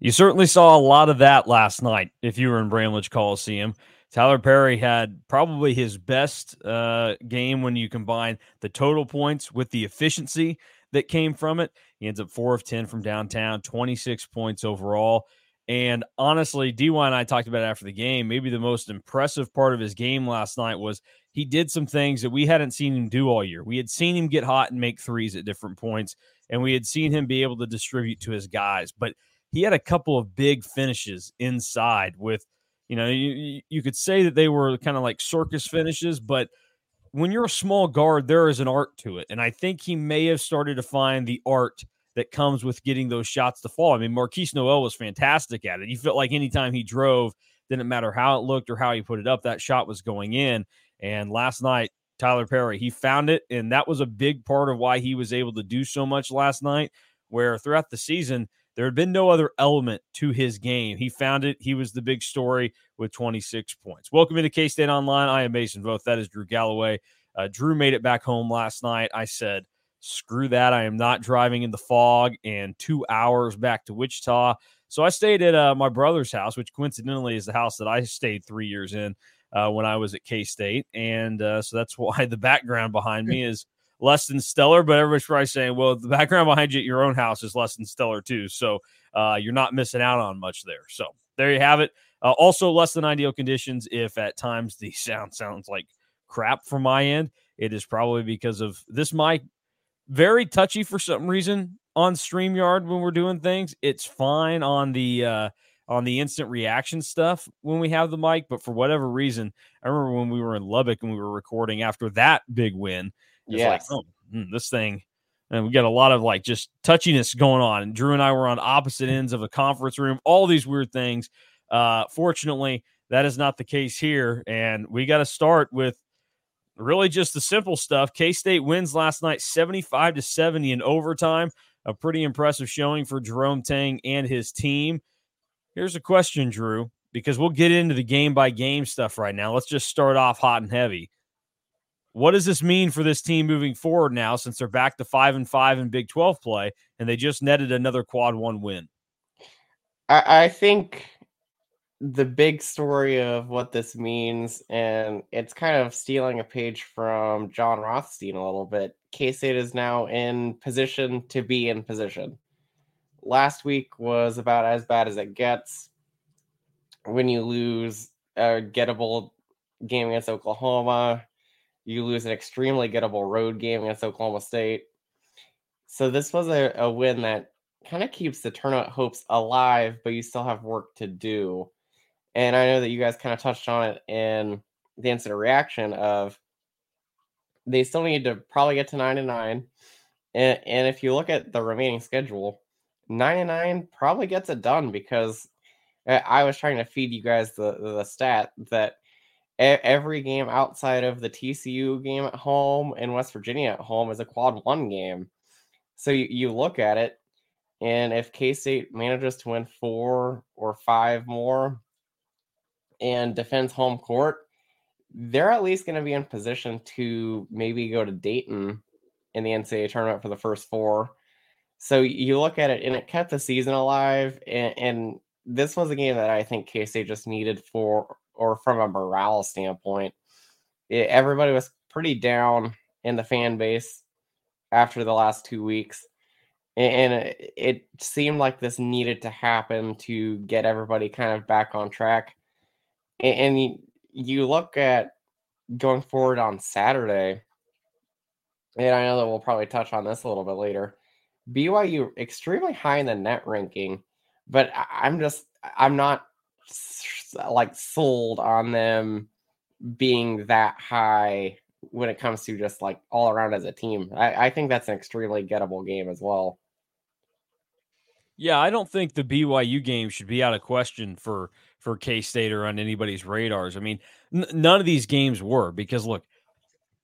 You certainly saw a lot of that last night if you were in Bramlage Coliseum. Tyler Perry had probably his best uh, game when you combine the total points with the efficiency that came from it. He ends up four of 10 from downtown, 26 points overall. And honestly, DY and I talked about after the game. Maybe the most impressive part of his game last night was he did some things that we hadn't seen him do all year. We had seen him get hot and make threes at different points, and we had seen him be able to distribute to his guys. But he had a couple of big finishes inside with, you know, you, you could say that they were kind of like circus finishes, but when you're a small guard, there is an art to it. And I think he may have started to find the art that comes with getting those shots to fall. I mean, Markquis Nowell was fantastic at it. You felt like anytime he drove, didn't matter how it looked or how he put it up, that shot was going in. And last night, Tyler Perry, he found it. And that was a big part of why he was able to do so much last night, where throughout the season, there had been no other element to his game. He found it. He was the big story with 26 points. Welcome to K State Online. I am Mason Voth. That is Drew Galloway. Uh, Drew made it back home last night. I said, screw that. I am not driving in the fog and two hours back to Wichita. So I stayed at uh, my brother's house, which coincidentally is the house that I stayed three years in uh, when I was at K State. And uh, so that's why the background behind me is less than stellar, but everybody's probably saying, well, the background behind you at your own house is less than stellar too. So uh, you're not missing out on much there. So there you have it. Uh, also, less than ideal conditions if at times the sound sounds like crap from my end. It is probably because of this mic. Very touchy for some reason on StreamYard when we're doing things. It's fine on the uh, on the instant reaction stuff when we have the mic, but for whatever reason, I remember when we were in Lubbock and we were recording after that big win yes. like, oh, hmm, this thing, and we got a lot of like just touchiness going on. And Drew and I were on opposite ends of a conference room, all these weird things. Uh, fortunately, that is not the case here. And we got to start with really just the simple stuff. K State wins last night 75 to 70 in overtime. A pretty impressive showing for Jerome Tang and his team. Here's a question, Drew, because we'll get into the game by game stuff right now. Let's just start off hot and heavy. What does this mean for this team moving forward now since they're back to five and five in Big 12 play and they just netted another quad one win? I, I think the big story of what this means, and it's kind of stealing a page from Jon Rothstein a little bit. K State is now in position to be in position. Last week was about as bad as it gets when you lose a gettable game against Oklahoma you lose an extremely gettable road game against Oklahoma State. So this was a, a win that kind of keeps the tournament hopes alive, but you still have work to do. And I know that you guys kind of touched on it in the instant reaction of they still need to probably get to nine and nine. And, and if you look at the remaining schedule, nine and nine probably gets it done because uh, I was trying to feed you guys the, the stat that every game outside of the TCU game at home and West Virginia at home is a quad one game. So you, you look at it, and if K State manages to win four or five more and defends home court, they're at least going to be in position to maybe go to Dayton in the NCAA tournament for the first four. So you look at it, and it kept the season alive. And, and this was a game that I think K State just needed for or from a morale standpoint, it, everybody was pretty down in the fan base after the last two weeks. And it, it seemed like this needed to happen to get everybody kind of back on track. And, and you, you look at going forward on Saturday, and I know that we'll probably touch on this a little bit later. BYU extremely high in the net ranking, but I'm just I'm not like sold on them being that high when it comes to just like all around as a team. I, I think that's an extremely gettable game as well. Yeah, I don't think the BYU game should be out of question for for K State or on anybody's radars. I mean, n- none of these games were because look,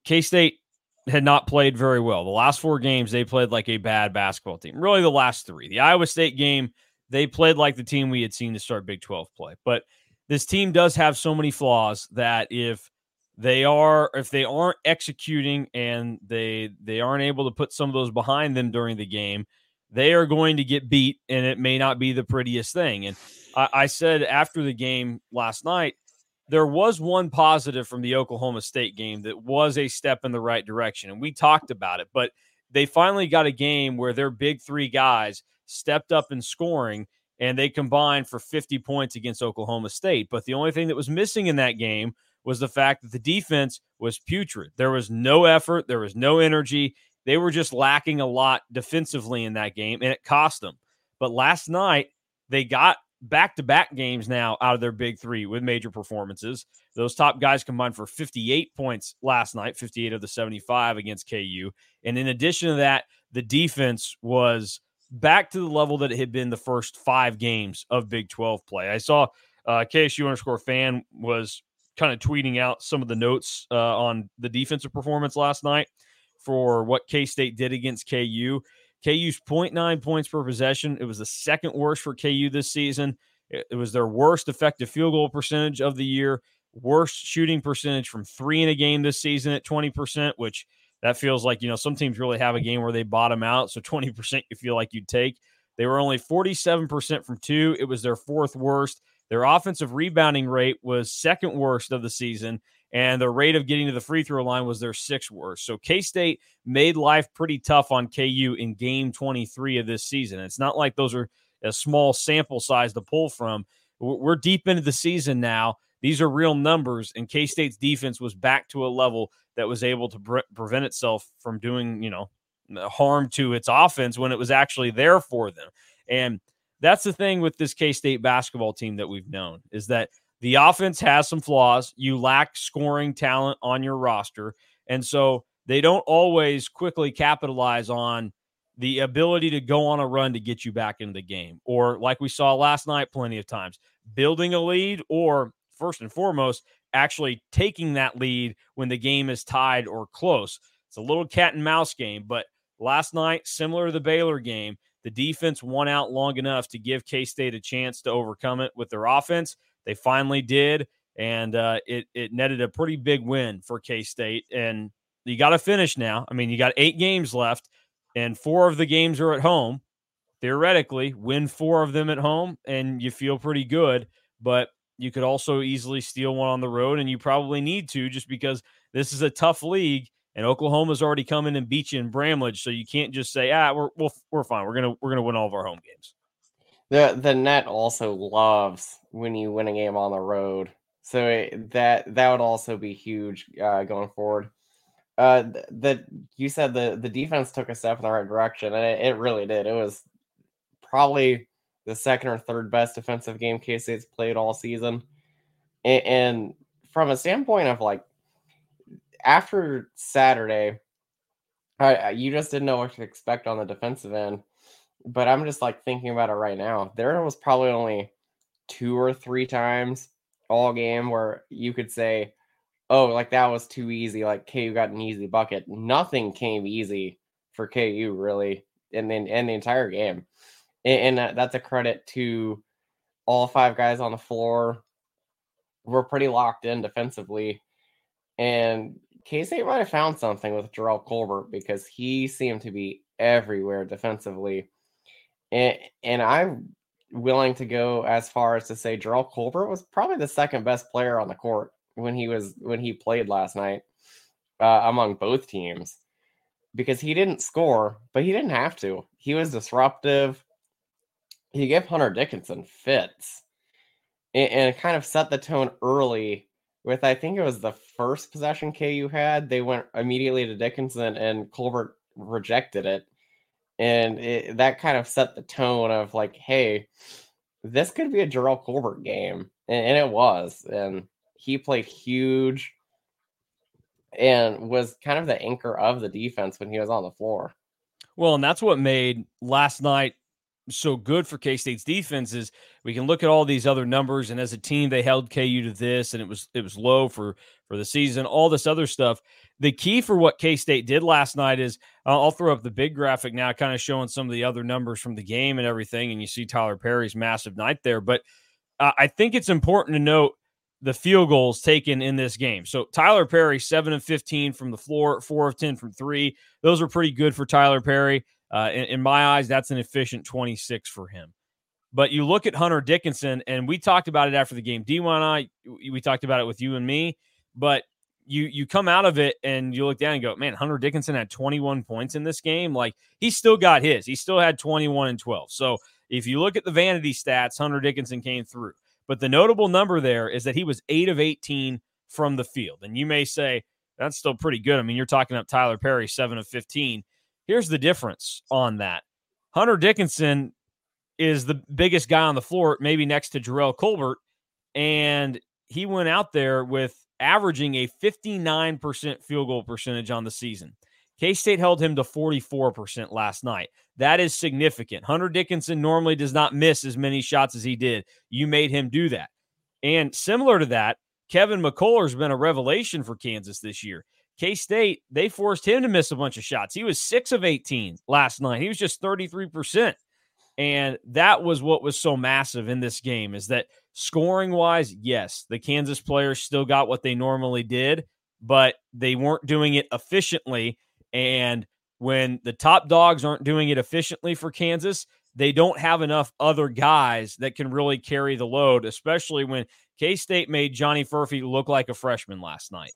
K State had not played very well. The last four games they played like a bad basketball team. Really, the last three. The Iowa State game they played like the team we had seen to start Big Twelve play, but this team does have so many flaws that if they are if they aren't executing and they they aren't able to put some of those behind them during the game they are going to get beat and it may not be the prettiest thing. And I, I said after the game last night there was one positive from the oklahoma state game that was a step in the right direction and we talked about it but they finally got a game where their big three guys stepped up in scoring and they combined for 50 points against Oklahoma State. But the only thing that was missing in that game was the fact that the defense was putrid. There was no effort, there was no energy. They were just lacking a lot defensively in that game, and it cost them. But last night, they got back to back games now out of their big three with major performances. Those top guys combined for 58 points last night, 58 of the 75 against KU. And in addition to that, the defense was back to the level that it had been the first five games of Big 12 play. I saw uh, KSU underscore fan was kind of tweeting out some of the notes uh, on the defensive performance last night for what K State did against KU. KU's 0.9 points per possession. It was the second worst for KU this season. It was their worst effective field goal percentage of the year, worst shooting percentage from three in a game this season at 20%, which that feels like, you know, some teams really have a game where they bottom out. So 20% you feel like you'd take. They were only 47% from two. It was their fourth worst. Their offensive rebounding rate was second worst of the season, and their rate of getting to the free throw line was their sixth worst. So K State made life pretty tough on KU in game 23 of this season. It's not like those are a small sample size to pull from. We're deep into the season now. These are real numbers, and K State's defense was back to a level that was able to pre- prevent itself from doing, you know, harm to its offense when it was actually there for them. And that's the thing with this K State basketball team that we've known is that the offense has some flaws. You lack scoring talent on your roster. And so they don't always quickly capitalize on the ability to go on a run to get you back into the game. Or, like we saw last night, plenty of times, building a lead, or first and foremost, actually taking that lead when the game is tied or close. It's a little cat and mouse game, but last night, similar to the Baylor game, the defense won out long enough to give K State a chance to overcome it with their offense. They finally did, and uh, it it netted a pretty big win for K State. And you got to finish now. I mean, you got eight games left, and four of the games are at home. Theoretically, win four of them at home, and you feel pretty good. But you could also easily steal one on the road, and you probably need to just because this is a tough league and Oklahoma's already come in and beat you in Bramlage, so you can't just say, "Ah, we're we're, we're fine. We're gonna we're gonna win all of our home games." The the net also loves when you win a game on the road, so it, that that would also be huge uh, going forward. Uh, that you said the the defense took a step in the right direction, and it, it really did. It was probably the second or third best defensive game K State's played all season, and, and from a standpoint of like after Saturday, I, you just didn't know what to expect on the defensive end. But I'm just like thinking about it right now. There was probably only two or three times all game where you could say, "Oh, like that was too easy." Like KU got an easy bucket. Nothing came easy for KU really, and then and the entire game, and, and that's a credit to all five guys on the floor. We're pretty locked in defensively, and K State might have found something with Jerrell Colbert because he seemed to be everywhere defensively. And, and I'm willing to go as far as to say Jerrell Colbert was probably the second best player on the court when he was when he played last night uh, among both teams because he didn't score, but he didn't have to. He was disruptive. He gave Hunter Dickinson fits and, and kind of set the tone early with I think it was the first possession KU had, they went immediately to Dickinson and Colbert rejected it. And it, that kind of set the tone of like, hey, this could be a Jerrell Colbert game. And, and it was. And he played huge and was kind of the anchor of the defense when he was on the floor. Well, and that's what made last night so good for K State's defense is we can look at all these other numbers, and as a team, they held KU to this, and it was it was low for for the season. All this other stuff. The key for what K State did last night is uh, I'll throw up the big graphic now, kind of showing some of the other numbers from the game and everything, and you see Tyler Perry's massive night there. But uh, I think it's important to note the field goals taken in this game. So Tyler Perry, seven of 15 from the floor, four of 10 from three. Those are pretty good for Tyler Perry. Uh, in, in, my eyes, that's an efficient 26 for him. But you look at Hunter Dickinson, and we talked about it after the game. D1 and I, we talked about it with you and me. But you you come out of it and you look down and go, man, Hunter Dickinson had 21 points in this game. Like he still got his. He still had 21 and 12. So if you look at the vanity stats, Hunter Dickinson came through. But the notable number there is that he was eight of 18 from the field. And you may say, that's still pretty good. I mean, you're talking up Tyler Perry, seven of 15. Here's the difference on that Hunter Dickinson is the biggest guy on the floor, maybe next to Jerrell Colbert. And he went out there with averaging a 59% field goal percentage on the season. K State held him to 44% last night. That is significant. Hunter Dickinson normally does not miss as many shots as he did. You made him do that. And similar to that, Kevin McCullar has been a revelation for Kansas this year. K State, they forced him to miss a bunch of shots. He was six of 18 last night. He was just 33%. And that was what was so massive in this game is that scoring wise, yes, the Kansas players still got what they normally did, but they weren't doing it efficiently. And when the top dogs aren't doing it efficiently for Kansas, they don't have enough other guys that can really carry the load, especially when K State made Johnny Furphy look like a freshman last night.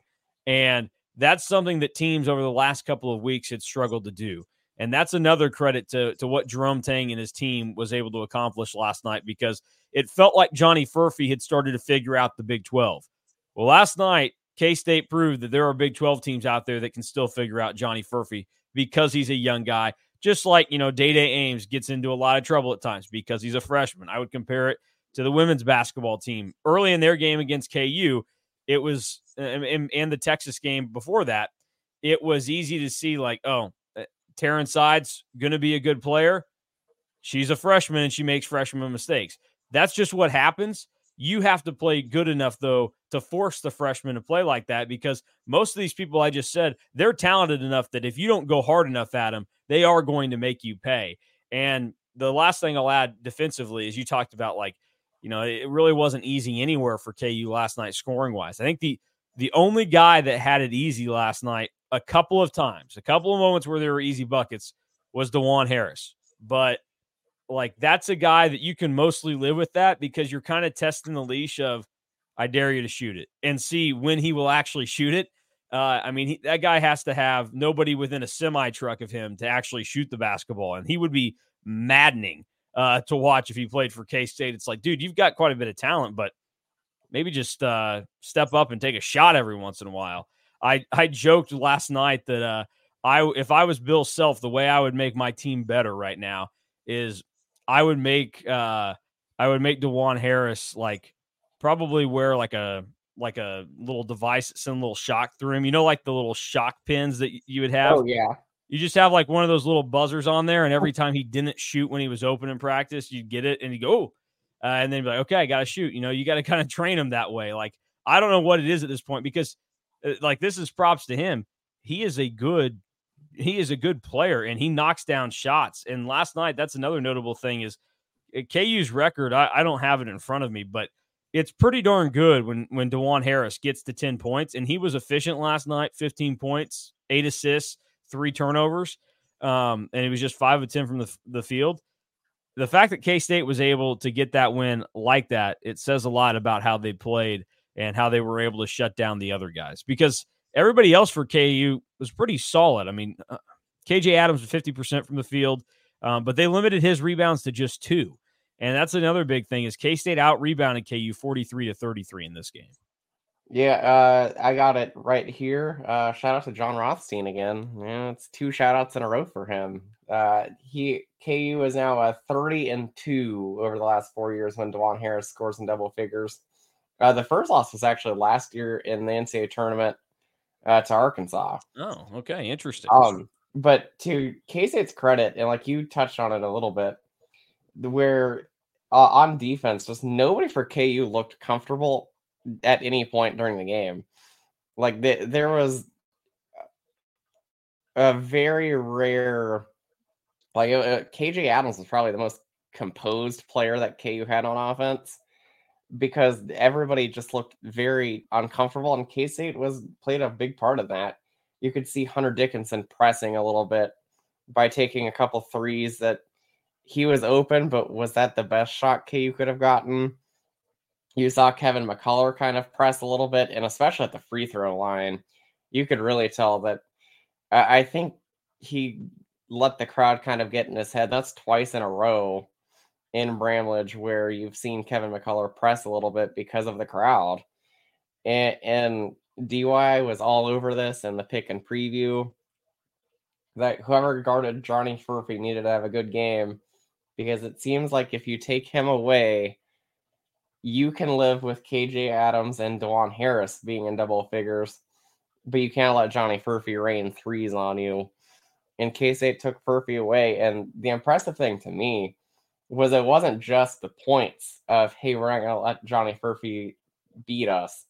And that's something that teams over the last couple of weeks had struggled to do. And that's another credit to, to what Jerome Tang and his team was able to accomplish last night because it felt like Johnny Furphy had started to figure out the Big 12. Well, last night, K State proved that there are Big 12 teams out there that can still figure out Johnny Furphy because he's a young guy. Just like, you know, Dai Dai Ames gets into a lot of trouble at times because he's a freshman. I would compare it to the women's basketball team. Early in their game against KU, it was, and, and the Texas game before that, it was easy to see, like, oh, uh, Taryn Sides going to be a good player. She's a freshman and she makes freshman mistakes. That's just what happens. You have to play good enough, though, to force the freshman to play like that because most of these people I just said, they're talented enough that if you don't go hard enough at them, they are going to make you pay. And the last thing I'll add defensively is you talked about like, you know, it really wasn't easy anywhere for KU last night scoring wise. I think the the only guy that had it easy last night a couple of times, a couple of moments where there were easy buckets was Dajuan Harris. But like that's a guy that you can mostly live with that because you're kind of testing the leash of I dare you to shoot it and see when he will actually shoot it. Uh, I mean, he, that guy has to have nobody within a semi truck of him to actually shoot the basketball, and he would be maddening uh, to watch if he played for K State. It's like, dude, you've got quite a bit of talent, but maybe just uh, step up and take a shot every once in a while. I I joked last night that uh, I if I was Bill Self, the way I would make my team better right now is I would make uh I would make Dajuan Harris like probably wear like a like a little device send a little shock through him. You know, like the little shock pins that you would have. Oh yeah. You just have like one of those little buzzers on there, and every time he didn't shoot when he was open in practice, you'd get it and you go, oh, uh, and then be like, okay, I got to shoot. You know, you got to kind of train him that way. Like I don't know what it is at this point because, uh, like, this is props to him. He is a good he is a good player and he knocks down shots. And last night, that's another notable thing is eh, KU's record. I, I don't have it in front of me, but it's pretty darn good when when Dajuan Harris gets to 10 points. And he was efficient last night, 15 points, eight assists, three turnovers. Um, and he was just five of 10 from the, the field. The fact that K State was able to get that win like that, it says a lot about how they played and how they were able to shut down the other guys because everybody else for KU was pretty solid. I mean, uh, KJ Adams was 50% from the field, um, but they limited his rebounds to just two. And that's another big thing is K State out rebounded KU 43 to 33 in this game. Yeah, uh, I got it right here. Uh, shout out to Jon Rothstein again. Yeah, it's two shout outs in a row for him. Uh, he KU is now a 30 and 2 over the last four years when Dajuan Harris scores in double figures. Uh, the first loss was actually last year in the NCAA tournament uh, to Arkansas. Oh, okay, interesting. Um, but to K State's credit, and like you touched on it a little bit, where uh, on defense, just nobody for KU looked comfortable at any point during the game. Like the, there was a very rare, like uh, KJ Adams was probably the most composed player that KU had on offense because everybody just looked very uncomfortable, and K State was played a big part of that. You could see Hunter Dickinson pressing a little bit by taking a couple threes that he was open, but was that the best shot KU could have gotten? You saw Kevin McCullar kind of press a little bit, and especially at the free throw line, you could really tell that. I think he let the crowd kind of get in his head. That's twice in a row in Bramlage where you've seen Kevin McCullar press a little bit because of the crowd. And, and DY was all over this in the pick and preview. That whoever guarded Johnny Furphy needed to have a good game because it seems like if you take him away, you can live with KJ Adams and Dajuan Harris being in double figures, but you can't let Johnny Furphy rain threes on you. In case they took Furphy away, and the impressive thing to me was it wasn't just the points of hey, we're not gonna let Johnny Furphy beat us.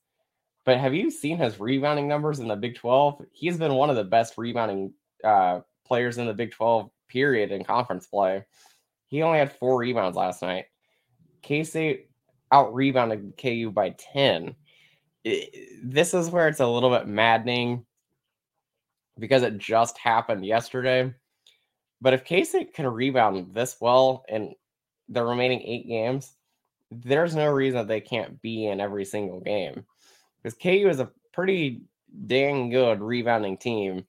But have you seen his rebounding numbers in the Big 12? He's been one of the best rebounding uh, players in the Big 12 period in conference play. He only had four rebounds last night. K State out rebounded KU by 10. It, this is where it's a little bit maddening because it just happened yesterday. But if K State can rebound this well in the remaining eight games, there's no reason that they can't be in every single game. Because KU is a pretty dang good rebounding team,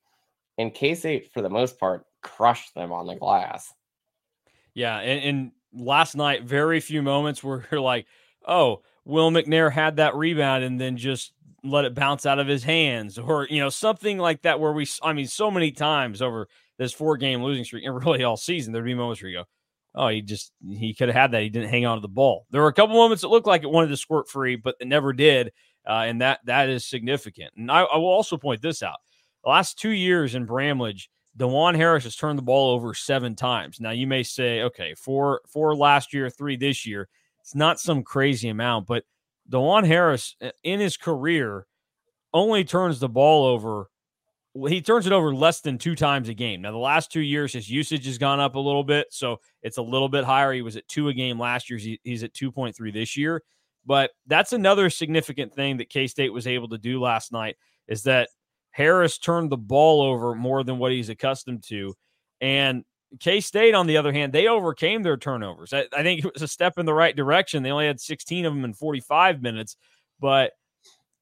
and K State, for the most part, crushed them on the glass. Yeah, and, and last night, very few moments where you're like, oh, Will McNair had that rebound and then just let it bounce out of his hands, or you know something like that. Where we, I mean, so many times over this four game losing streak, and really all season, there'd be moments where you go, oh, he just he could have had that. He didn't hang on to the ball. There were a couple moments that looked like it wanted to squirt free, but it never did, uh, and that that is significant. And I, I will also point this out: the last two years in Bramlage, Dajuan Harris has turned the ball over seven times. Now you may say, okay, four four last year, three this year. It's not some crazy amount, but Dajuan Harris uh, in his career only turns the ball over he turns it over less than two times a game. Now, the last two years, his usage has gone up a little bit, so it's a little bit higher. He was at two a game last year. He's at 2.3 this year. But that's another significant thing that K State was able to do last night is that Harris turned the ball over more than what he's accustomed to. And K State, on the other hand, they overcame their turnovers. I, I think it was a step in the right direction. They only had 16 of them in 45 minutes, but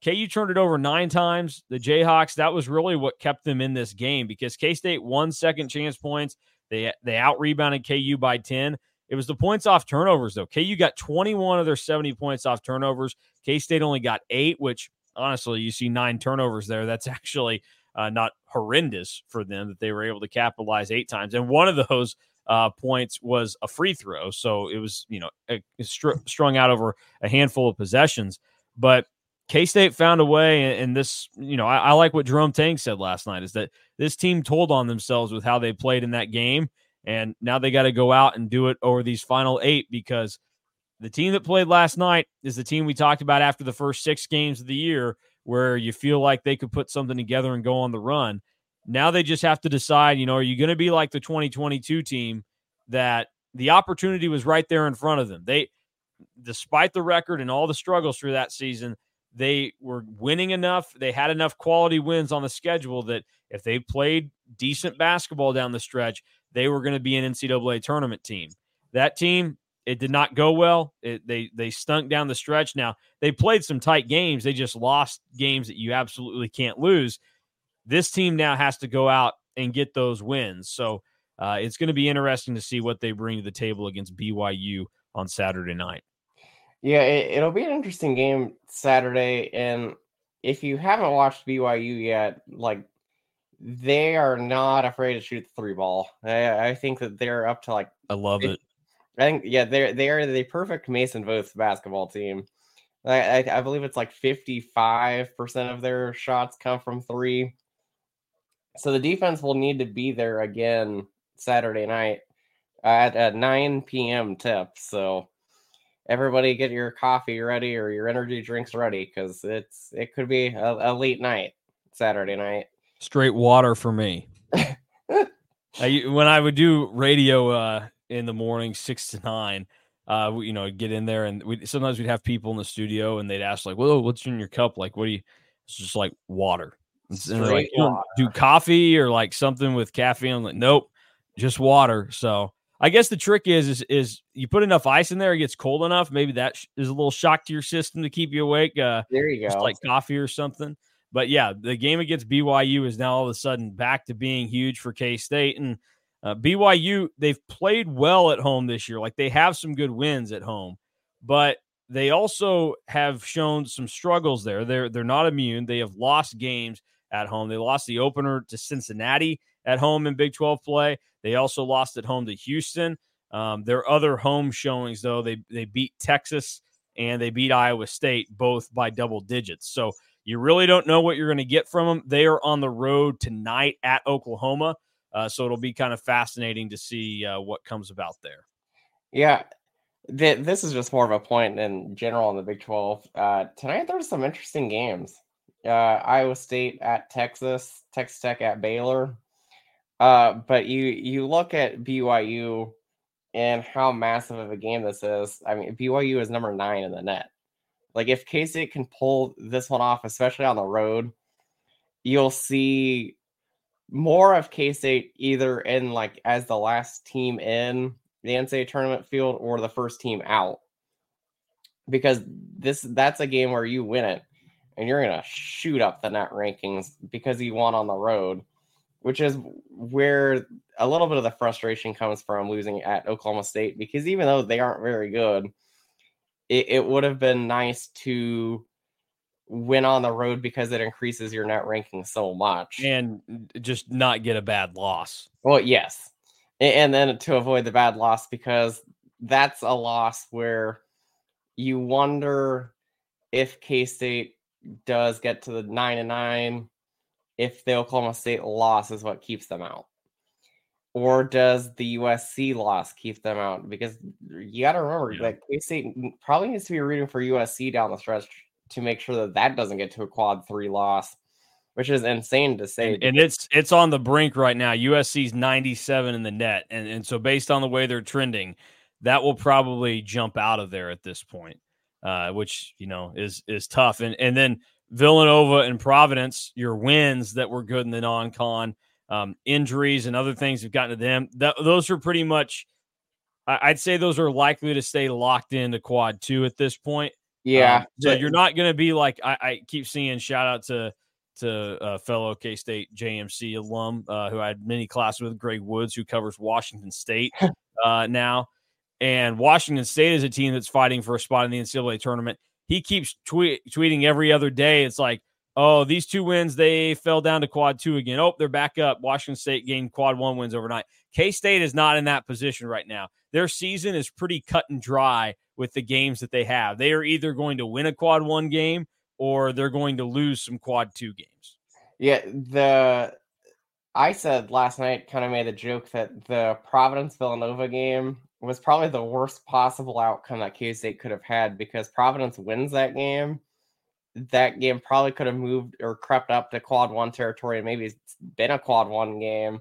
KU turned it over nine times. The Jayhawks, that was really what kept them in this game because K State won second chance points. They they out rebounded KU by 10. It was the points off turnovers, though. KU got 21 of their 70 points off turnovers. K State only got eight, which honestly, you see nine turnovers there. That's actually uh, not horrendous for them that they were able to capitalize eight times. And one of those uh, points was a free throw. So it was, you know, a, str- strung out over a handful of possessions. But K State found a way, and this, you know, I, I, like what Jerome Tang said last night is that this team told on themselves with how they played in that game, and now they got to go out and do it over these final eight because the team that played last night is the team we talked about after the first six games of the year, where you feel like they could put something together and go on the run. Now they just have to decide, you know, are you going to be like the 2022 team that the opportunity was right there in front of them? They, despite the record and all the struggles through that season they were winning enough. They had enough quality wins on the schedule that if they played decent basketball down the stretch, they were going to be an NCAA tournament team. That team, it did not go well. It, they they stunk down the stretch. Now they played some tight games. They just lost games that you absolutely can't lose. This team now has to go out and get those wins. So uh, it's going to be interesting to see what they bring to the table against BYU on Saturday night. Yeah, it, will be an interesting game Saturday, and if you haven't watched BYU yet, like they are not afraid to shoot the three ball. I, I think that they're up to like I love it. I think yeah, they're they are the perfect Mason Voth basketball team. I, I, I believe it's like fifty five percent of their shots come from three. So the defense will need to be there again Saturday night at at nine p.m. tip. So everybody get your coffee ready or your energy drinks ready because it's it could be a, a late night Saturday night. Straight water for me. I, when I would do radio uh, in the morning, six to nine, uh, we, you know, get in there and we sometimes we'd have people in the studio and they'd ask like, "Well, what's in your cup? Like, what do you?" It's just like water. And like, do coffee or like something with caffeine. I'm like, nope, just water. So I guess the trick is is is you put enough ice in there, it gets cold enough. Maybe that is a little shock to your system to keep you awake. Uh, there you go, like coffee or something. But yeah, the game against BYU is now all of a sudden back to being huge for K State and uh, BYU. They've played well at home this year. Like they have some good wins at home, but they also have shown some struggles there. They're they're not immune. They have lost games at home. They lost the opener to Cincinnati at home in Big 12 play. They also lost at home to Houston. Um, their other home showings, though, they they beat Texas and they beat Iowa State both by double digits. So you really don't know what you're going to get from them. They are on the road tonight at Oklahoma. Uh, so it'll be kind of fascinating to see uh, what comes about there. Yeah. Th- this is just more of a point in general in the Big 12. Uh, tonight, there's some interesting games. Uh, Iowa State at Texas, Texas Tech at Baylor. Uh, but you you look at BYU and how massive of a game this is. I mean, BYU is number nine in the net. Like if K State can pull this one off, especially on the road, you'll see more of K State either in like as the last team in the NCAA tournament field or the first team out. Because this that's a game where you win it and you're gonna shoot up the net rankings because you won on the road, which is where a little bit of the frustration comes from losing at Oklahoma State because even though they aren't very good, it, it would have been nice to win on the road because it increases your net ranking so much and just not get a bad loss. Well, yes. And then to avoid the bad loss because that's a loss where you wonder if K State does get to the nine and nine, if the Oklahoma State loss is what keeps them out. Or does the USC loss keep them out? Because you got to remember yeah. that K State probably needs to be rooting for USC down the stretch to make sure that that doesn't get to a quad three loss, which is insane to say. And, and it's it's on the brink right now. USC's 97 in the net, and and so based on the way they're trending, that will probably jump out of there at this point, uh, which you know is is tough. And and then Villanova and Providence, your wins that were good in the non-con, um, injuries and other things have gotten to them. That those are pretty much. I'd say those are likely to stay locked into quad two at this point. Yeah. Um, so you're not going to be like I, I, keep seeing. Shout out to to uh, fellow K State JMC alum uh, who I had many classes with, Greg Woods, who covers Washington State uh, now. And Washington State is a team that's fighting for a spot in the NCAA tournament. He keeps tweet, tweeting every other day. It's like, oh, these two wins, they fell down to quad two again. Oh, they're back up. Washington State gained quad one wins overnight. K State is not in that position right now. Their season is pretty cut and dry with the games that they have. They are either going to win a quad one game or they're going to lose some quad two games. Yeah, the I said last night kind of made a joke that the Providence Villanova game was probably the worst possible outcome that K State could have had because Providence wins that game. That game probably could have moved or crept up to quad one territory and maybe it's been a quad one game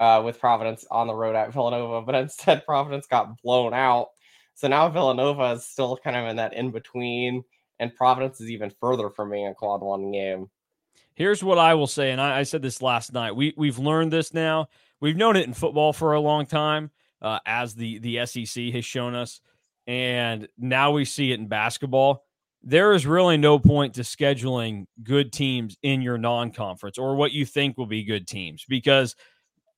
uh, with Providence on the road at Villanova, but instead Providence got blown out so now Villanova is still kind of in that in between, and Providence is even further from being a quad one game. Here's what I will say, and I, I said this last night. We we've learned this now. We've known it in football for a long time, uh, as the the SEC has shown us, and now we see it in basketball. There is really no point to scheduling good teams in your non-conference or what you think will be good teams because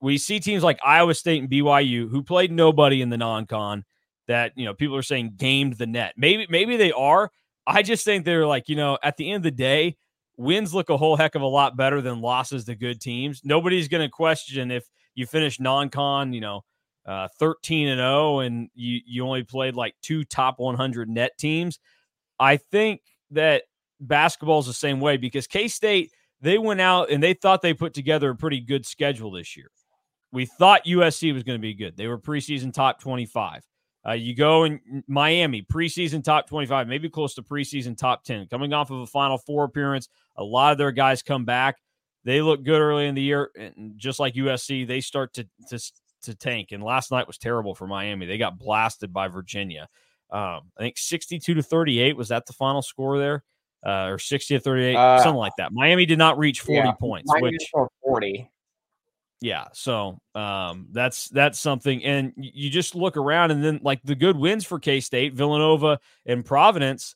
we see teams like Iowa State and BYU who played nobody in the non-con that you know people are saying gamed the net. Maybe maybe they are. I just think they're like you know at the end of the day, wins look a whole heck of a lot better than losses to good teams. Nobody's going to question if you finish non-con, you know, uh, 13 and 0 and you you only played like two top 100 net teams. I think that basketball is the same way because K-State they went out and they thought they put together a pretty good schedule this year. We thought USC was going to be good. They were preseason top 25. Uh, you go in Miami, preseason top 25, maybe close to preseason top 10. Coming off of a Final Four appearance, a lot of their guys come back. They look good early in the year, and just like USC, they start to to to tank. And last night was terrible for Miami. They got blasted by Virginia. Um, I think 62 to 38 was that the final score there, uh, or 60 to 38, uh, something like that. Miami did not reach 40 yeah, points, which 40. Yeah, so um, that's that's something, and you just look around, and then like the good wins for K State, Villanova, and Providence,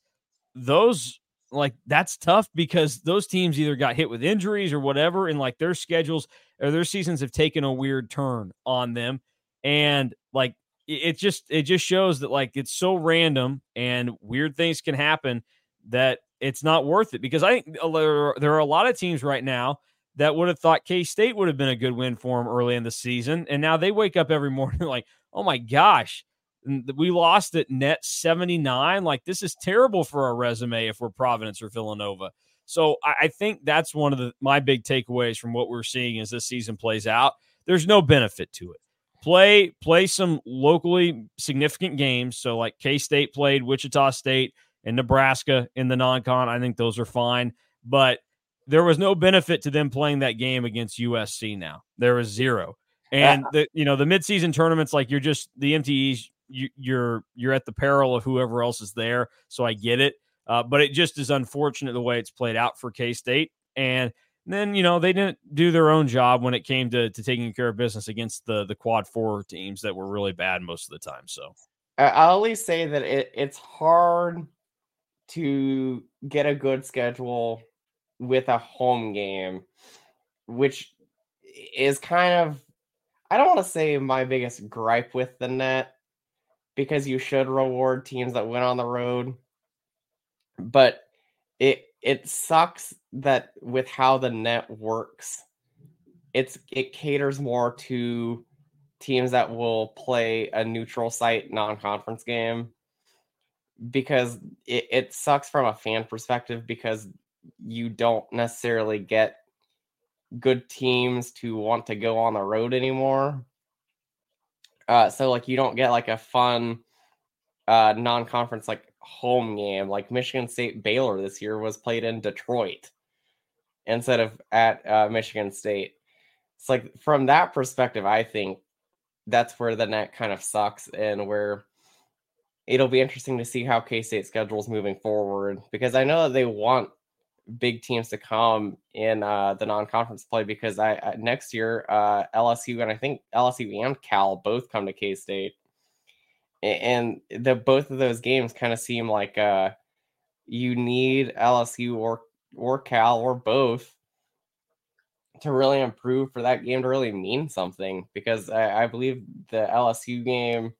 those like that's tough because those teams either got hit with injuries or whatever, and like their schedules or their seasons have taken a weird turn on them, and like it just it just shows that like it's so random and weird things can happen that it's not worth it because I think there are a lot of teams right now that would have thought K State would have been a good win for them early in the season. And now they wake up every morning like, oh my gosh, we lost at net 79. Like, this is terrible for our resume if we're Providence or Villanova. So I, think that's one of the my big takeaways from what we're seeing as this season plays out. There's no benefit to it. Play play some locally significant games. So like K State played Wichita State and Nebraska in the non-con. I think those are fine. But there was no benefit to them playing that game against USC now. There was zero. And the you know the midseason tournaments like you're just the MTEs you, you're you're at the peril of whoever else is there. So I get it, uh, but it just is unfortunate the way it's played out for K State. And then you know they didn't do their own job when it came to to taking care of business against the the quad four teams that were really bad most of the time. So I'll at least say that it, it's hard to get a good schedule with a home game, which is kind of I don't want to say my biggest gripe with the net because you should reward teams that went on the road. But it it sucks that with how the net works, it's it caters more to teams that will play a neutral site non-conference game because it, it sucks from a fan perspective because you don't necessarily get good teams to want to go on the road anymore. Uh, so like you don't get like a fun uh, non-conference like home game like Michigan State Baylor this year was played in Detroit instead of at uh, Michigan State. It's like from that perspective, I think that's where the net kind of sucks and where it'll be interesting to see how K State schedules moving forward because I know that they want big teams to come in uh, the non-conference play because I, I next year uh, LSU and I think LSU and Cal both come to K State, and the both of those games kind of seem like uh, you need LSU or or Cal or both to really improve for that game to really mean something because I, I believe the LSU game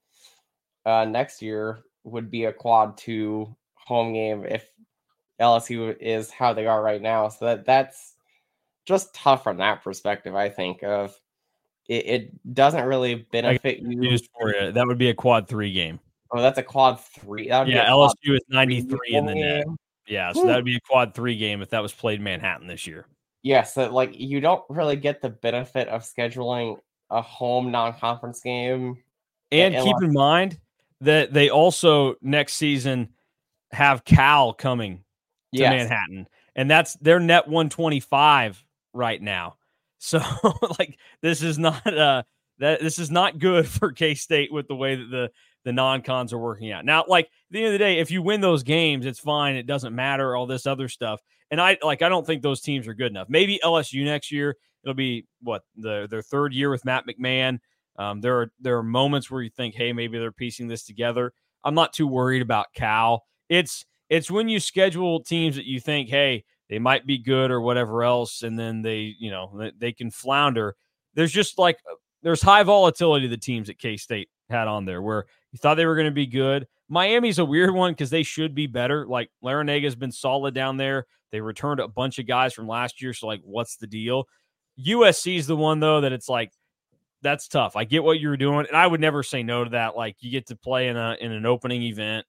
uh, next year would be a quad two home game if LSU is how they are right now. So that that's just tough from that perspective. I think of it, it doesn't really benefit you. That would be a quad three game. Oh, that's a quad three. yeah, LSU is ninety three in the net. Yeah, so that would be a quad three game if that was played Manhattan this year. Yes, yeah, so like you don't really get the benefit of scheduling a home non-conference game. And keep in mind that they also next season have Cal coming to yes. Manhattan, and that's their net 125 right now. So like this is not uh that this is not good for K State with the way that the the non cons are working out. Now, like at the end of the day, if you win those games, it's fine. It doesn't matter all this other stuff. And I like I don't think those teams are good enough. Maybe LSU next year it'll be what the their third year with Matt McMahon. Um, there are there are moments where you think, hey, maybe they're piecing this together. I'm not too worried about Cal. It's it's when you schedule teams that you think, hey, they might be good or whatever else, and then they, you know, they can flounder. There's just like uh, there's high volatility the teams that K State had on there where You thought they were going to be good. Miami's a weird one because they should be better. Like Larrañaga's been solid down there. They returned a bunch of guys from last year. So, like, what's the deal? USC's the one, though, that it's like, that's tough. I get what you're doing, and I would never say no to that. Like you get to play in a in an opening event.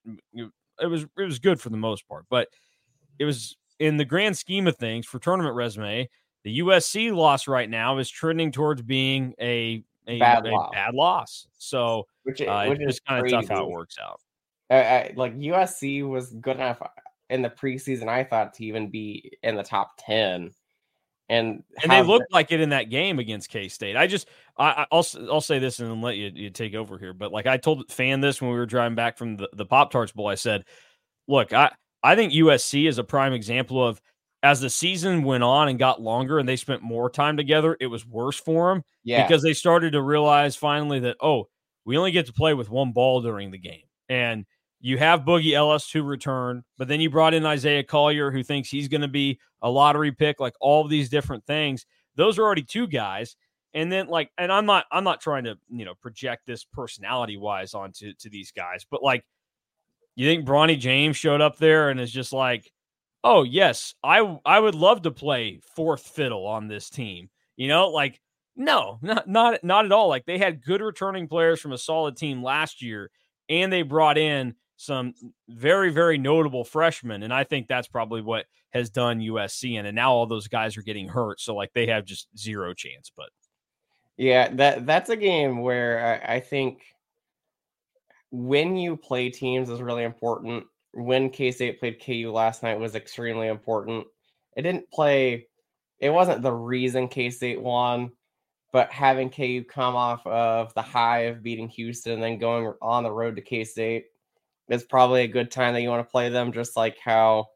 It was it was good for the most part, but it was in the grand scheme of things for tournament resume. The USC loss right now is trending towards being a a Bad a loss. bad loss. So which, uh, which it's is just kind of tough how it works out. I, I, like USC was good enough in the preseason, I thought, to even be in the top ten, and And they looked like it in that game against K State. I just, I, I- I'll, s- I'll say this and then let you, you take over here. But like I told fan this when we were driving back from the, the Pop Tarts Bowl, I said, look, I, I think USC is a prime example of as the season went on and got longer and they spent more time together, it was worse for them yeah, because they started to realize finally that oh, we only get to play with one ball during the game, and you have Boogie Ellis who returned, but then you brought in Isaiah Collier who thinks he's going to be a lottery pick, like all these different things. Those are already two guys, and then like, and I'm not, I'm not trying to you know project this personality wise onto to these guys, but like, you think Bronny James showed up there and is just like, oh yes, I I would love to play fourth fiddle on this team, you know, like no, not not not at all. Like they had good returning players from a solid team last year, and they brought in some very very notable freshmen, and I think that's probably what has done USC. in. And now all those guys are getting hurt, so like they have just zero chance. But yeah, that that's a game where I, I think when you play teams is really important. When K State played KU last night was extremely important. It didn't play. It wasn't the reason K State won, but having KU come off of the high of beating Houston and then going on the road to K State is probably a good time that you want to play them. Just like how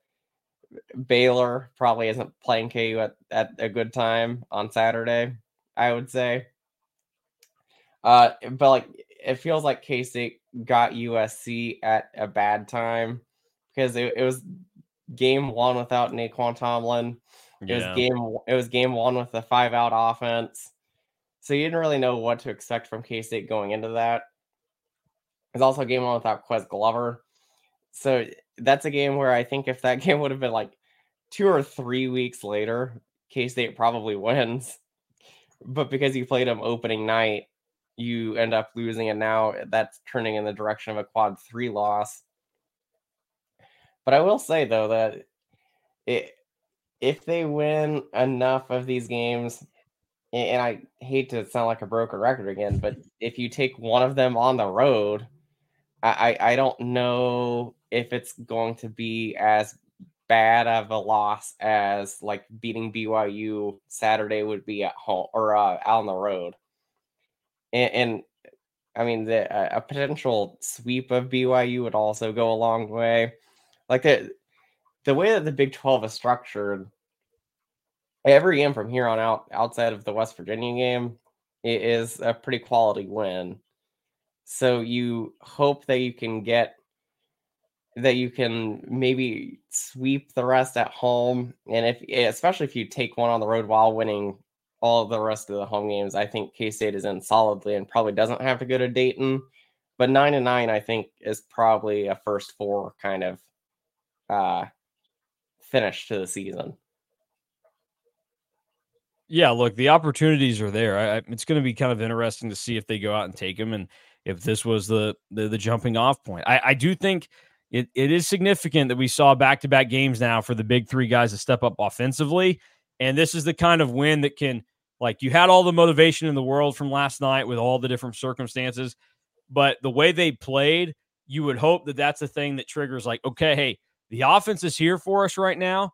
Baylor probably isn't playing KU at, at a good time on Saturday. I would say. Uh, but like it feels like K State got USC at a bad time because it, it was game one without Nae'Qwan Tomlin. It was game it was game one with the five out offense. So you didn't really know what to expect from K State going into that. It's also game one without Ques Glover. So that's a game where I think if that game would have been like two or three weeks later, K State probably wins. But because you played them opening night, you end up losing, and now that's turning in the direction of a quad three loss. But I will say though that it if they win enough of these games, and I hate to sound like a broken record again, but if you take one of them on the road, I, I don't know if it's going to be as bad of a loss as like beating BYU Saturday would be at home or uh, out on the road. And, and I mean, the a potential sweep of BYU would also go a long way. Like the the way that the Big Twelve is structured, every game from here on out, outside of the West Virginia game, i- is a pretty quality win. So you hope that you can get that you can maybe sweep the rest at home, and if especially if you take one on the road while winning all the rest of the home games, I think K State is in solidly and probably doesn't have to go to Dayton. But nine and nine, I think, is probably a first four kind of uh finish to the season. Yeah, look, the opportunities are there. I, it's going to be kind of interesting to see if they go out and take them and if this was the the, the jumping off point. I, I do think it, it is significant that we saw back to back games now for the big three guys to step up offensively, and this is the kind of win that can like you had all the motivation in the world from last night with all the different circumstances, but the way they played, you would hope that that's the thing that triggers like, okay, hey, the offense is here for us right now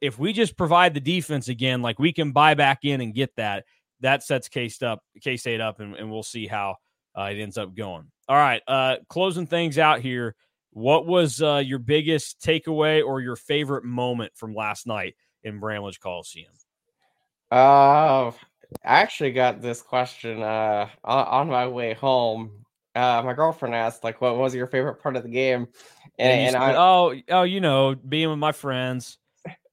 if we just provide the defense again, like we can buy back in and get that, that sets K State up, K State up, and, and we'll see how uh, it ends up going. All right, uh, closing things out here. What was uh, your biggest takeaway or your favorite moment from last night in Bramlage Coliseum? Uh, I actually got this question uh on, my way home. Uh, my girlfriend asked like, "What was your favorite part of the game?" And, And, and said, I, oh, oh, you know, being with my friends.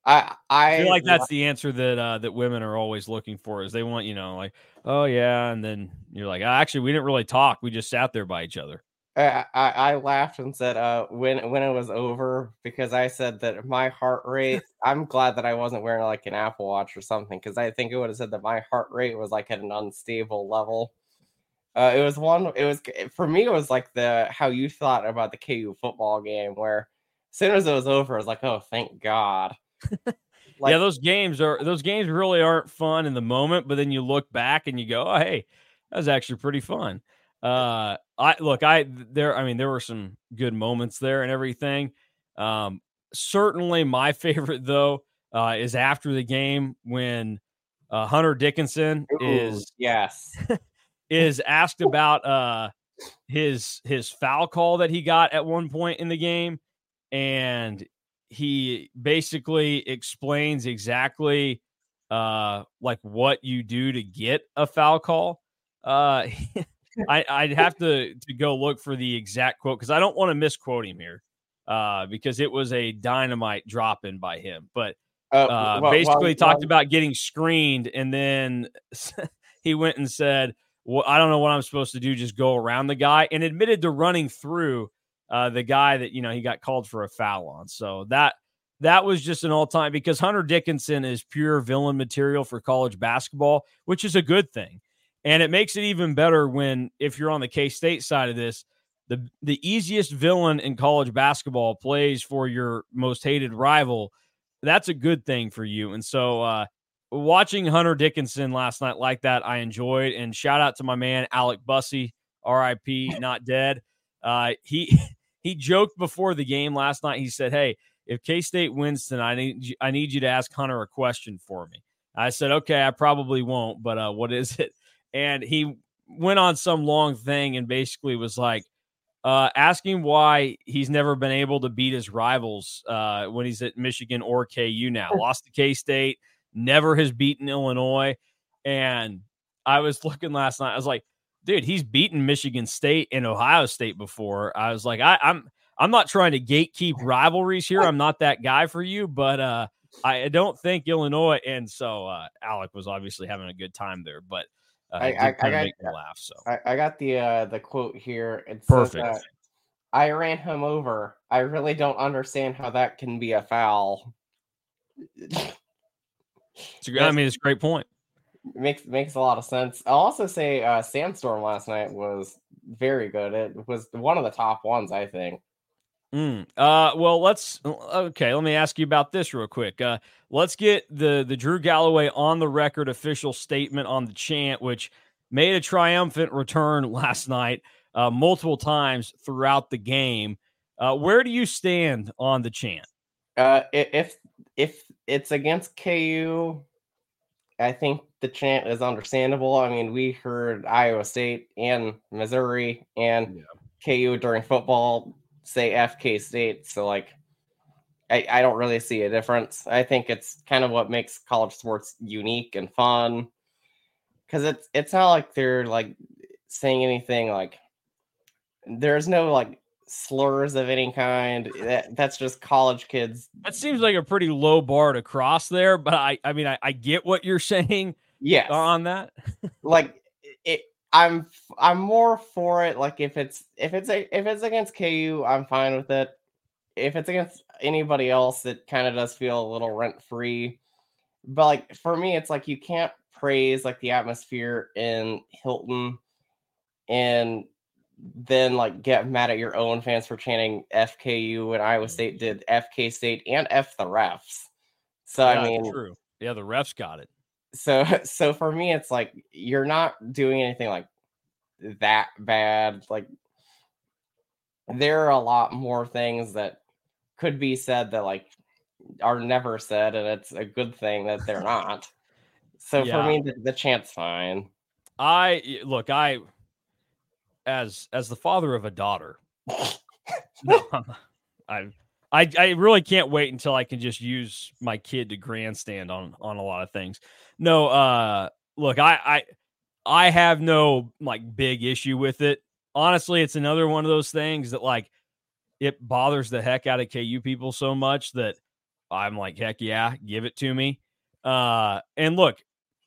I, I, I feel like that's the answer that uh, that women are always looking for. Is they want you know like, oh yeah, and then you're like, "Ah, actually, we didn't really talk. We just sat there by each other. I, I, I laughed and said, uh, when when it was over, because I said that my heart rate. I'm glad that I wasn't wearing like an Apple Watch or something, because I think it would have said that my heart rate was like at an unstable level. Uh, it was one. It was for me. It was like the how you thought about the KU football game, where as soon as it was over, I was like, oh, thank God. Like, yeah, those games are those games really aren't fun in the moment, but then you look back and you go, "Oh, hey, that was actually pretty fun." Uh, I look, I there, I mean, there were some good moments there and everything. Um, certainly, my favorite though uh, is after the game when uh, Hunter Dickinson Ooh, is yes is asked about uh his his foul call that he got at one point in the game, and he basically explains exactly uh like what you do to get a foul call. Uh I, I'd have to to go look for the exact quote because I don't want to misquote him here. Uh, because it was a dynamite drop in by him. But uh, uh well, basically well, talked well, about getting screened, and then he went and said, "Well, I don't know what I'm supposed to do. Just go around the guy," and admitted to running through uh, the guy that you know he got called for a foul on. So that that was just an all time because Hunter Dickinson is pure villain material for college basketball, which is a good thing. And it makes it even better when if you're on the K State side of this, the the easiest villain in college basketball plays for your most hated rival. That's a good thing for you. And so uh watching Hunter Dickinson last night like that, I enjoyed. And shout out to my man Alec Bussey, RIP, not dead. Uh he he joked before the game last night. He said, Hey, if K State wins tonight, I need, you, I need you to ask Hunter a question for me. I said, Okay, I probably won't, but uh, what is it? And he went on some long thing and basically was like, uh, asking why he's never been able to beat his rivals uh, when he's at Michigan or KU now. Lost to K State, never has beaten Illinois. And I was looking last night, I was like, dude, he's beaten Michigan State and Ohio State before. I was like, I, I'm I'm not trying to gatekeep rivalries here. I'm not that guy for you, but uh, I don't think Illinois. And so uh, Alec was obviously having a good time there, but uh, I, I, I got laugh. So I, I, got the uh, the quote here. It Perfect. Says, I ran him over. I really don't understand how that can be a foul. it's a, I mean, it's a great point makes makes a lot of sense. I'll also say uh, Sandstorm last night was very good. It was one of the top ones, I think. Mm. Uh, well, let's okay. Let me ask you about this real quick. Uh, let's get the the Drew Galloway on the record official statement on the chant, which made a triumphant return last night, uh, multiple times throughout the game. Uh, where do you stand on the chant? Uh, if if it's against KU, I think the chant is understandable. I mean, we heard Iowa State and Missouri and yeah. KU during football say FK State. So, like, I, I don't really see a difference. I think it's kind of what makes college sports unique and fun because it's it's not like they're like saying anything like there's no like slurs of any kind. That, that's just college kids. That seems like a pretty low bar to cross there, but I I mean I, I get what you're saying. Yes. On that. like it I'm I'm more for it like if it's if it's a, if it's against KU, I'm fine with it. If it's against anybody else, it kind of does feel a little rent free. But like for me, it's like you can't praise like the atmosphere in Hilton and then like get mad at your own fans for chanting FKU when Iowa State did FK State and F the refs. So yeah, I mean, true. Yeah, the refs got it. So so for me, it's like you're not doing anything like that bad. Like there are a lot more things that could be said that like are never said, and it's a good thing that they're not. So yeah. for me, the, the chant's fine. I look, I as as the father of a daughter. no, I I I really can't wait until I can just use my kid to grandstand on on a lot of things. No, uh look, I I I have no like big issue with it. Honestly, it's another one of those things that like it bothers the heck out of KU people so much that I'm like, heck yeah, give it to me. Uh and look,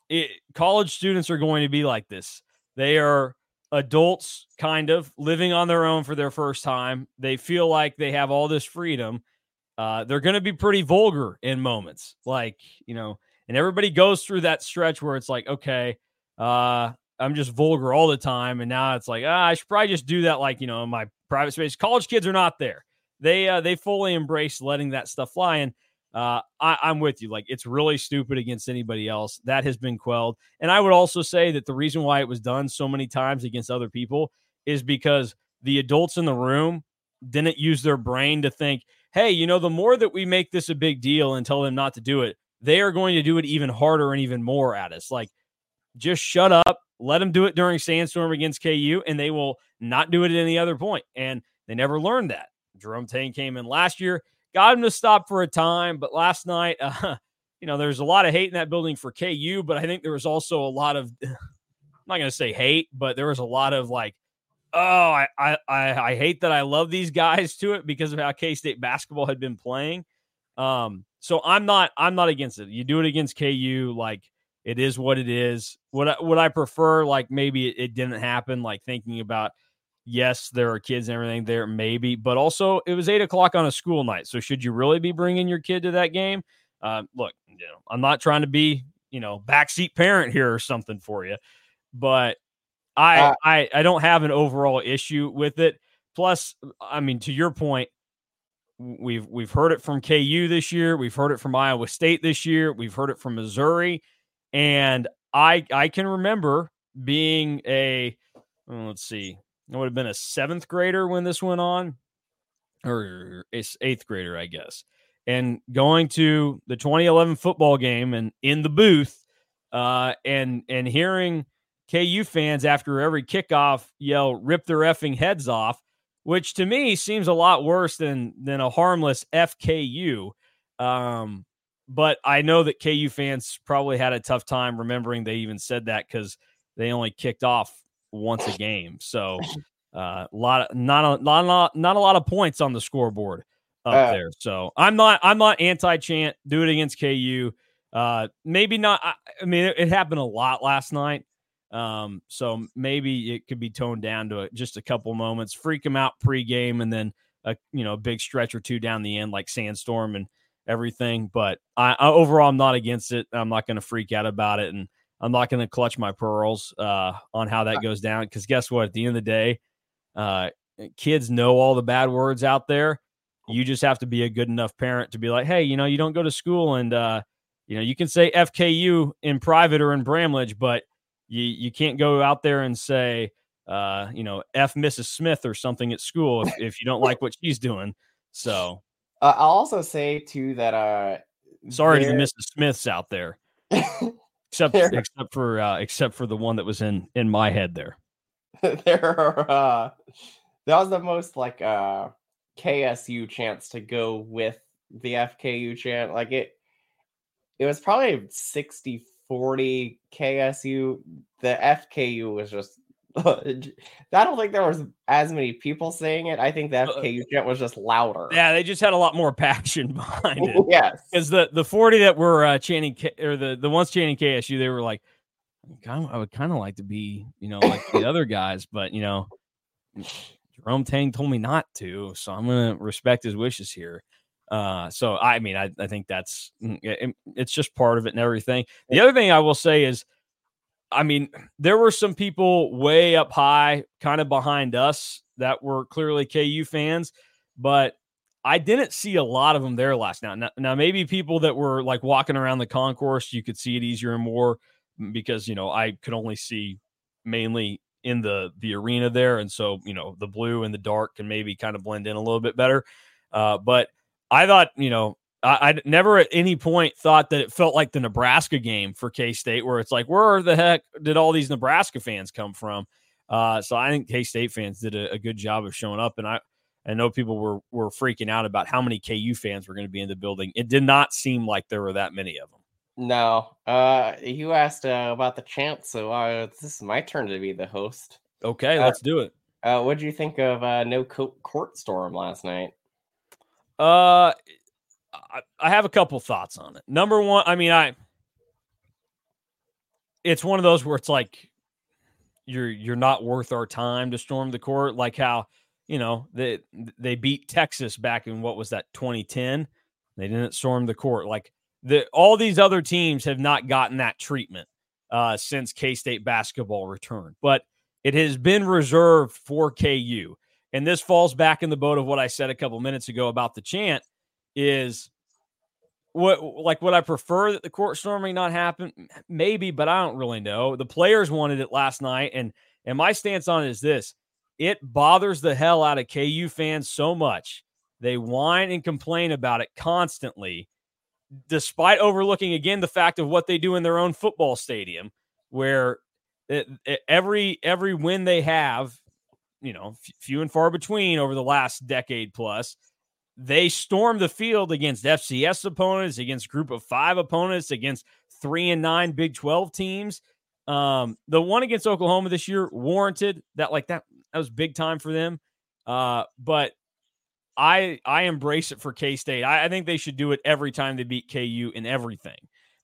it, college students are going to be like this. They are adults kind of living on their own for their first time. They feel like they have all this freedom. Uh, they're going to be pretty vulgar in moments, like you know, and everybody goes through that stretch where it's like, okay, uh, I'm just vulgar all the time, and now it's like, ah, I should probably just do that, like you know, in my private space. College kids are not there. They uh, they fully embrace letting that stuff fly, and uh, I, I'm with you. Like it's really stupid against anybody else. That has been quelled. And I would also say that the reason why it was done so many times against other people is because the adults in the room didn't use their brain to think, hey, you know, the more that we make this a big deal and tell them not to do it, they are going to do it even harder and even more at us. Like, just shut up, let them do it during Sandstorm against KU, and they will not do it at any other point. And they never learned that. Jerome Tang came in last year got him to stop for a time. But last night, uh, you know, there's a lot of hate in that building for KU, but I think there was also a lot of, I'm not going to say hate, but there was a lot of like, oh, I, I, I hate that I love these guys to it because of how K State basketball had been playing. Um, so I'm not, I'm not against it. You do it against KU, like it is what it is. Would I, would I prefer like maybe it, it didn't happen? Like thinking about yes, there are kids and everything there, maybe, but also it was eight o'clock on a school night. So should you really be bringing your kid to that game? Uh, look, you know, I'm not trying to be, you know, backseat parent here or something for you, but I, uh, I, I don't have an overall issue with it. Plus, I mean, to your point, we've we've heard it from KU this year, we've heard it from Iowa State this year, we've heard it from Missouri, and I I can remember being a let's see I would have been a seventh grader when this went on, or eighth grader, I guess. And going to the 2011 football game and in the booth, uh, and and hearing KU fans after every kickoff yell "rip their effing heads off," which to me seems a lot worse than than a harmless FKU. Um, but I know that KU fans probably had a tough time remembering they even said that because they only kicked off once a game. So a uh, lot of not a not, not a lot of points on the scoreboard up uh, there. So I'm not I'm not anti chant. Do it against KU. Uh, maybe not. I, I mean, it, it, happened a lot last night. Um, so maybe it could be toned down to a, just a couple moments. Freak them out pregame, and then a you know a big stretch or two down the end, like sandstorm and everything. But I, I overall, I'm not against it. I'm not going to freak out about it, and I'm not going to clutch my pearls uh, on how that goes down. Because guess what? At the end of the day, uh, kids know all the bad words out there. You just have to be a good enough parent to be like, hey, you know, you don't go to school and, uh, you know, you can say FKU in private or in Bramlage, but you, you can't go out there and say, uh, you know, F Mrs. Smith or something at school if, if you don't like what she's doing. So uh, I'll also say too that uh sorry there... to the Mrs. Smiths out there. except except for uh except for the one that was in in my head there. there are uh that was the most like uh KSU chance to go with the FKU chant. Like it it was probably 60 40 KSU. The FKU was just I don't think there was as many people saying it. I think the uh, FKU chant was just louder. Yeah, they just had a lot more passion behind it. yes, because the the forty that were uh, chanting or the the ones chanting KSU, they were like, I would kind of like to be, you know, like the other guys, but you know, Jerome Tang told me not to, so I'm gonna respect his wishes here. Uh, so I mean, I, I think that's mm, it, it's just part of it and everything. The other thing I will say is, I mean, there were some people way up high, kind of behind us, that were clearly KU fans, but I didn't see a lot of them there last night. Now, now, maybe people that were like walking around the concourse, you could see it easier and more because you know I could only see mainly in the the arena there, and so you know the blue and the dark can maybe kind of blend in a little bit better. Uh, but I thought you know I, I, never at any point thought that it felt like the Nebraska game for K State, where it's like, where the heck did all these Nebraska fans come from? Uh, so I think K State fans did a, a, good job of showing up, and I I know people were were freaking out about how many KU fans were going to be in the building. It did not seem like there were that many of them. No. Uh, you asked uh, about the chant, so uh, this is my turn to be the host. Okay, uh, let's do it. Uh, what do you think of uh, no court storm last night? Uh, I, I have a couple thoughts on it. Number one, I mean, I it's one of those where it's like you're you're not worth our time to storm the court like how you know they they beat Texas back in what was that 2010 they didn't storm the court. Like the all these other teams have not gotten that treatment uh, since K-State basketball returned but it has been reserved for KU and this falls back in the boat of what I said a couple minutes ago about the chant is what like would I prefer that the court storming not happen? Maybe, but I don't really know. The players wanted it last night, and and my stance on it is this: it bothers the hell out of KU fans so much. They whine and complain about it constantly, despite overlooking again the fact of what they do in their own football stadium, where it, it, every every win they have, you know, few and far between over the last decade plus, they storm the field against FCS opponents, against group of five opponents, against three and nine Big 12 teams. Um, the one against Oklahoma this year warranted that, like that, that was big time for them. Uh, but I I embrace it for K State. I, I think they should do it every time they beat KU in everything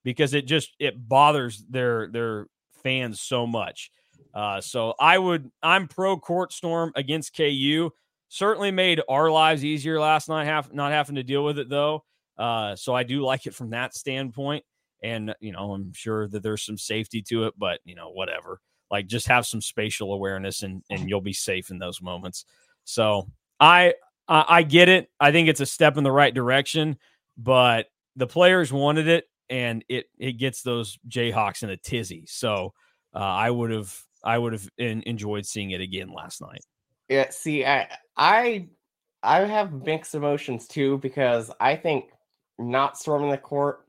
because it just it bothers their their fans so much. Uh, so I would I'm pro court storm against KU certainly made our lives easier last night, have, not having to deal with it though. Uh, so I do like it from that standpoint. And, you know, I'm sure that there's some safety to it, but, you know, whatever. Like just have some spatial awareness and, and you'll be safe in those moments. So I, I, I get it. I think it's a step in the right direction, but the players wanted it and it, it gets those Jayhawks in a tizzy. So uh, I would have, I would have enjoyed seeing it again last night. Yeah, see, I I I have mixed emotions too because I think not storming the court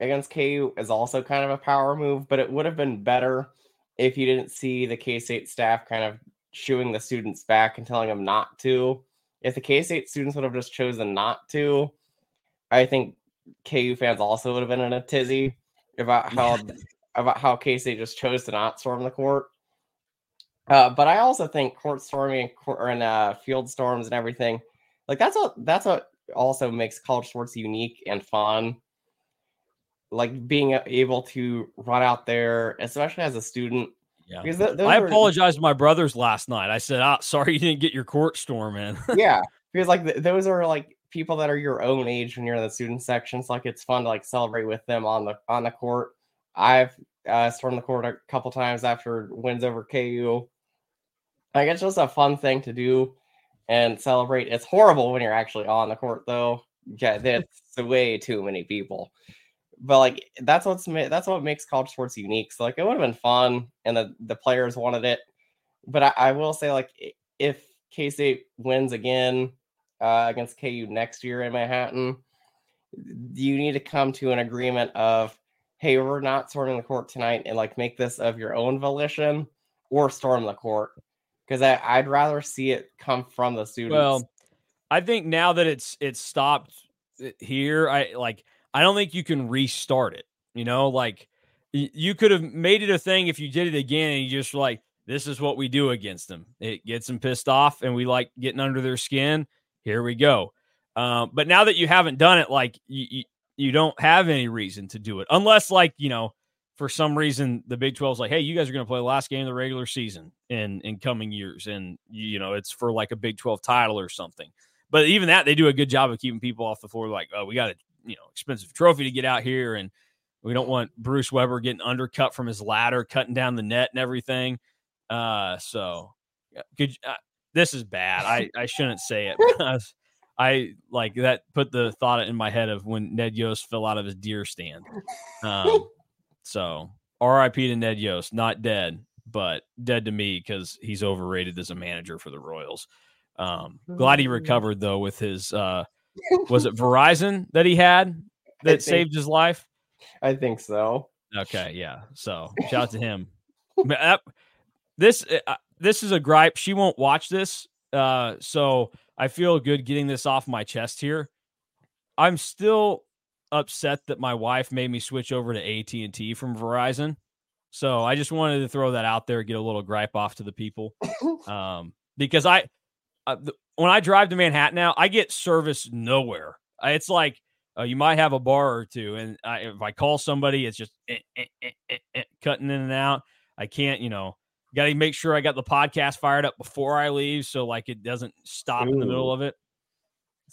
against KU is also kind of a power move, but it would have been better if you didn't see the K State staff kind of shooing the students back and telling them not to. If the K State students would have just chosen not to, I think KU fans also would have been in a tizzy about how about how K State just chose to not storm the court. Uh, but I also think court storming and uh, field storms and everything, like that's what that's what also makes college sports unique and fun. Like being able to run out there, especially as a student. Yeah, because th- I apologized to my brothers last night. I said, "Ah, sorry you didn't get your court storm in." yeah, because like th- those are like people that are your own age when you're in the student sections. Like it's fun to like celebrate with them on the on the court. I've uh, stormed the court a couple times after wins over KU. Like it's just a fun thing to do and celebrate. It's horrible when you're actually on the court, though. Yeah, that's way too many people. But like that's what's that's what makes college sports unique. So like it would have been fun, and the the players wanted it. But I, I will say like if K State wins again uh, against KU next year in Manhattan, you need to come to an agreement of hey, we're not storming the court tonight, and like make this of your own volition, or storm the court because I'd rather see it come from the students. Well, I think now that it's it's stopped uh, here, I like I don't think you can restart it. You know, like you could have made it a thing if you did it again and you just like this is what we do against them. It gets them pissed off, and we like getting under their skin. Here we go. Um, but now that you haven't done it, like you, you, you don't have any reason to do it, unless like you know for some reason the Big 12 is like, hey, you guys are going to play the last game of the regular season in in coming years, and you know it's for like a Big 12 title or something. But even that, they do a good job of keeping people off the floor. Like, oh, we got a you know expensive trophy to get out here, and we don't want Bruce Weber getting undercut from his ladder, cutting down the net and everything. Uh, so could uh, this is bad. I I shouldn't say it because I like that put the thought in my head of when Ned Yost fell out of his deer stand. Um, so RIP to Ned Yost, not dead, but dead to me because he's overrated as a manager for the Royals. Um, glad he mm. recovered though with his uh, was it Verizon that he had that think, saved his life? I think so. Okay, yeah. So shout out to him. this uh, this is a gripe. She won't watch this, uh, so I feel good getting this off my chest here. I'm still upset that my wife made me switch over to AT&T from Verizon. So I just wanted to throw that out there, get a little gripe off to the people. Um, because I, uh, the, when I drive to Manhattan now, I get service nowhere. it's like uh, you might have a bar or two, and I, if I call somebody, it's just eh, eh, eh, cutting in and out. I can't, you know, Got to make sure I got the podcast fired up before I leave, so like it doesn't stop Ooh. in the middle of it.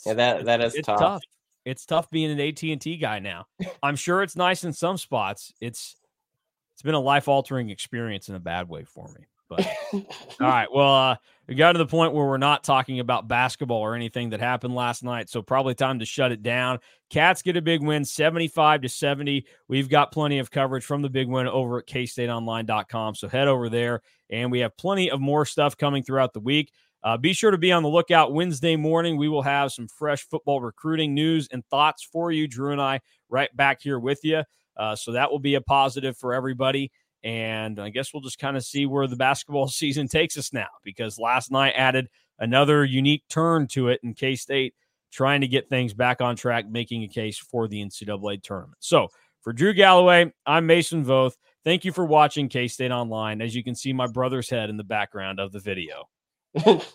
Yeah, that that is tough. tough. It's tough being an AT and T guy now. I'm sure it's nice in some spots. It's it's been a life altering experience in a bad way for me. But all right, well, uh, we got to the point where we're not talking about basketball or anything that happened last night, so probably time to shut it down. Cats get a big win, seventy-five to seventy. We've got plenty of coverage from the big win over at KStateOnline.com, so head over there, and we have plenty of more stuff coming throughout the week. Uh, be sure to be on the lookout Wednesday morning. We will have some fresh football recruiting news and thoughts for you, Drew and I, right back here with you. Uh, so that will be a positive for everybody. And I guess we'll just kind of see where the basketball season takes us now because last night added another unique turn to it in K State trying to get things back on track, making a case for the NCAA tournament. So for Drew Galloway, I'm Mason Voth. Thank you for watching K State Online. As you can see, my brother's head in the background of the video.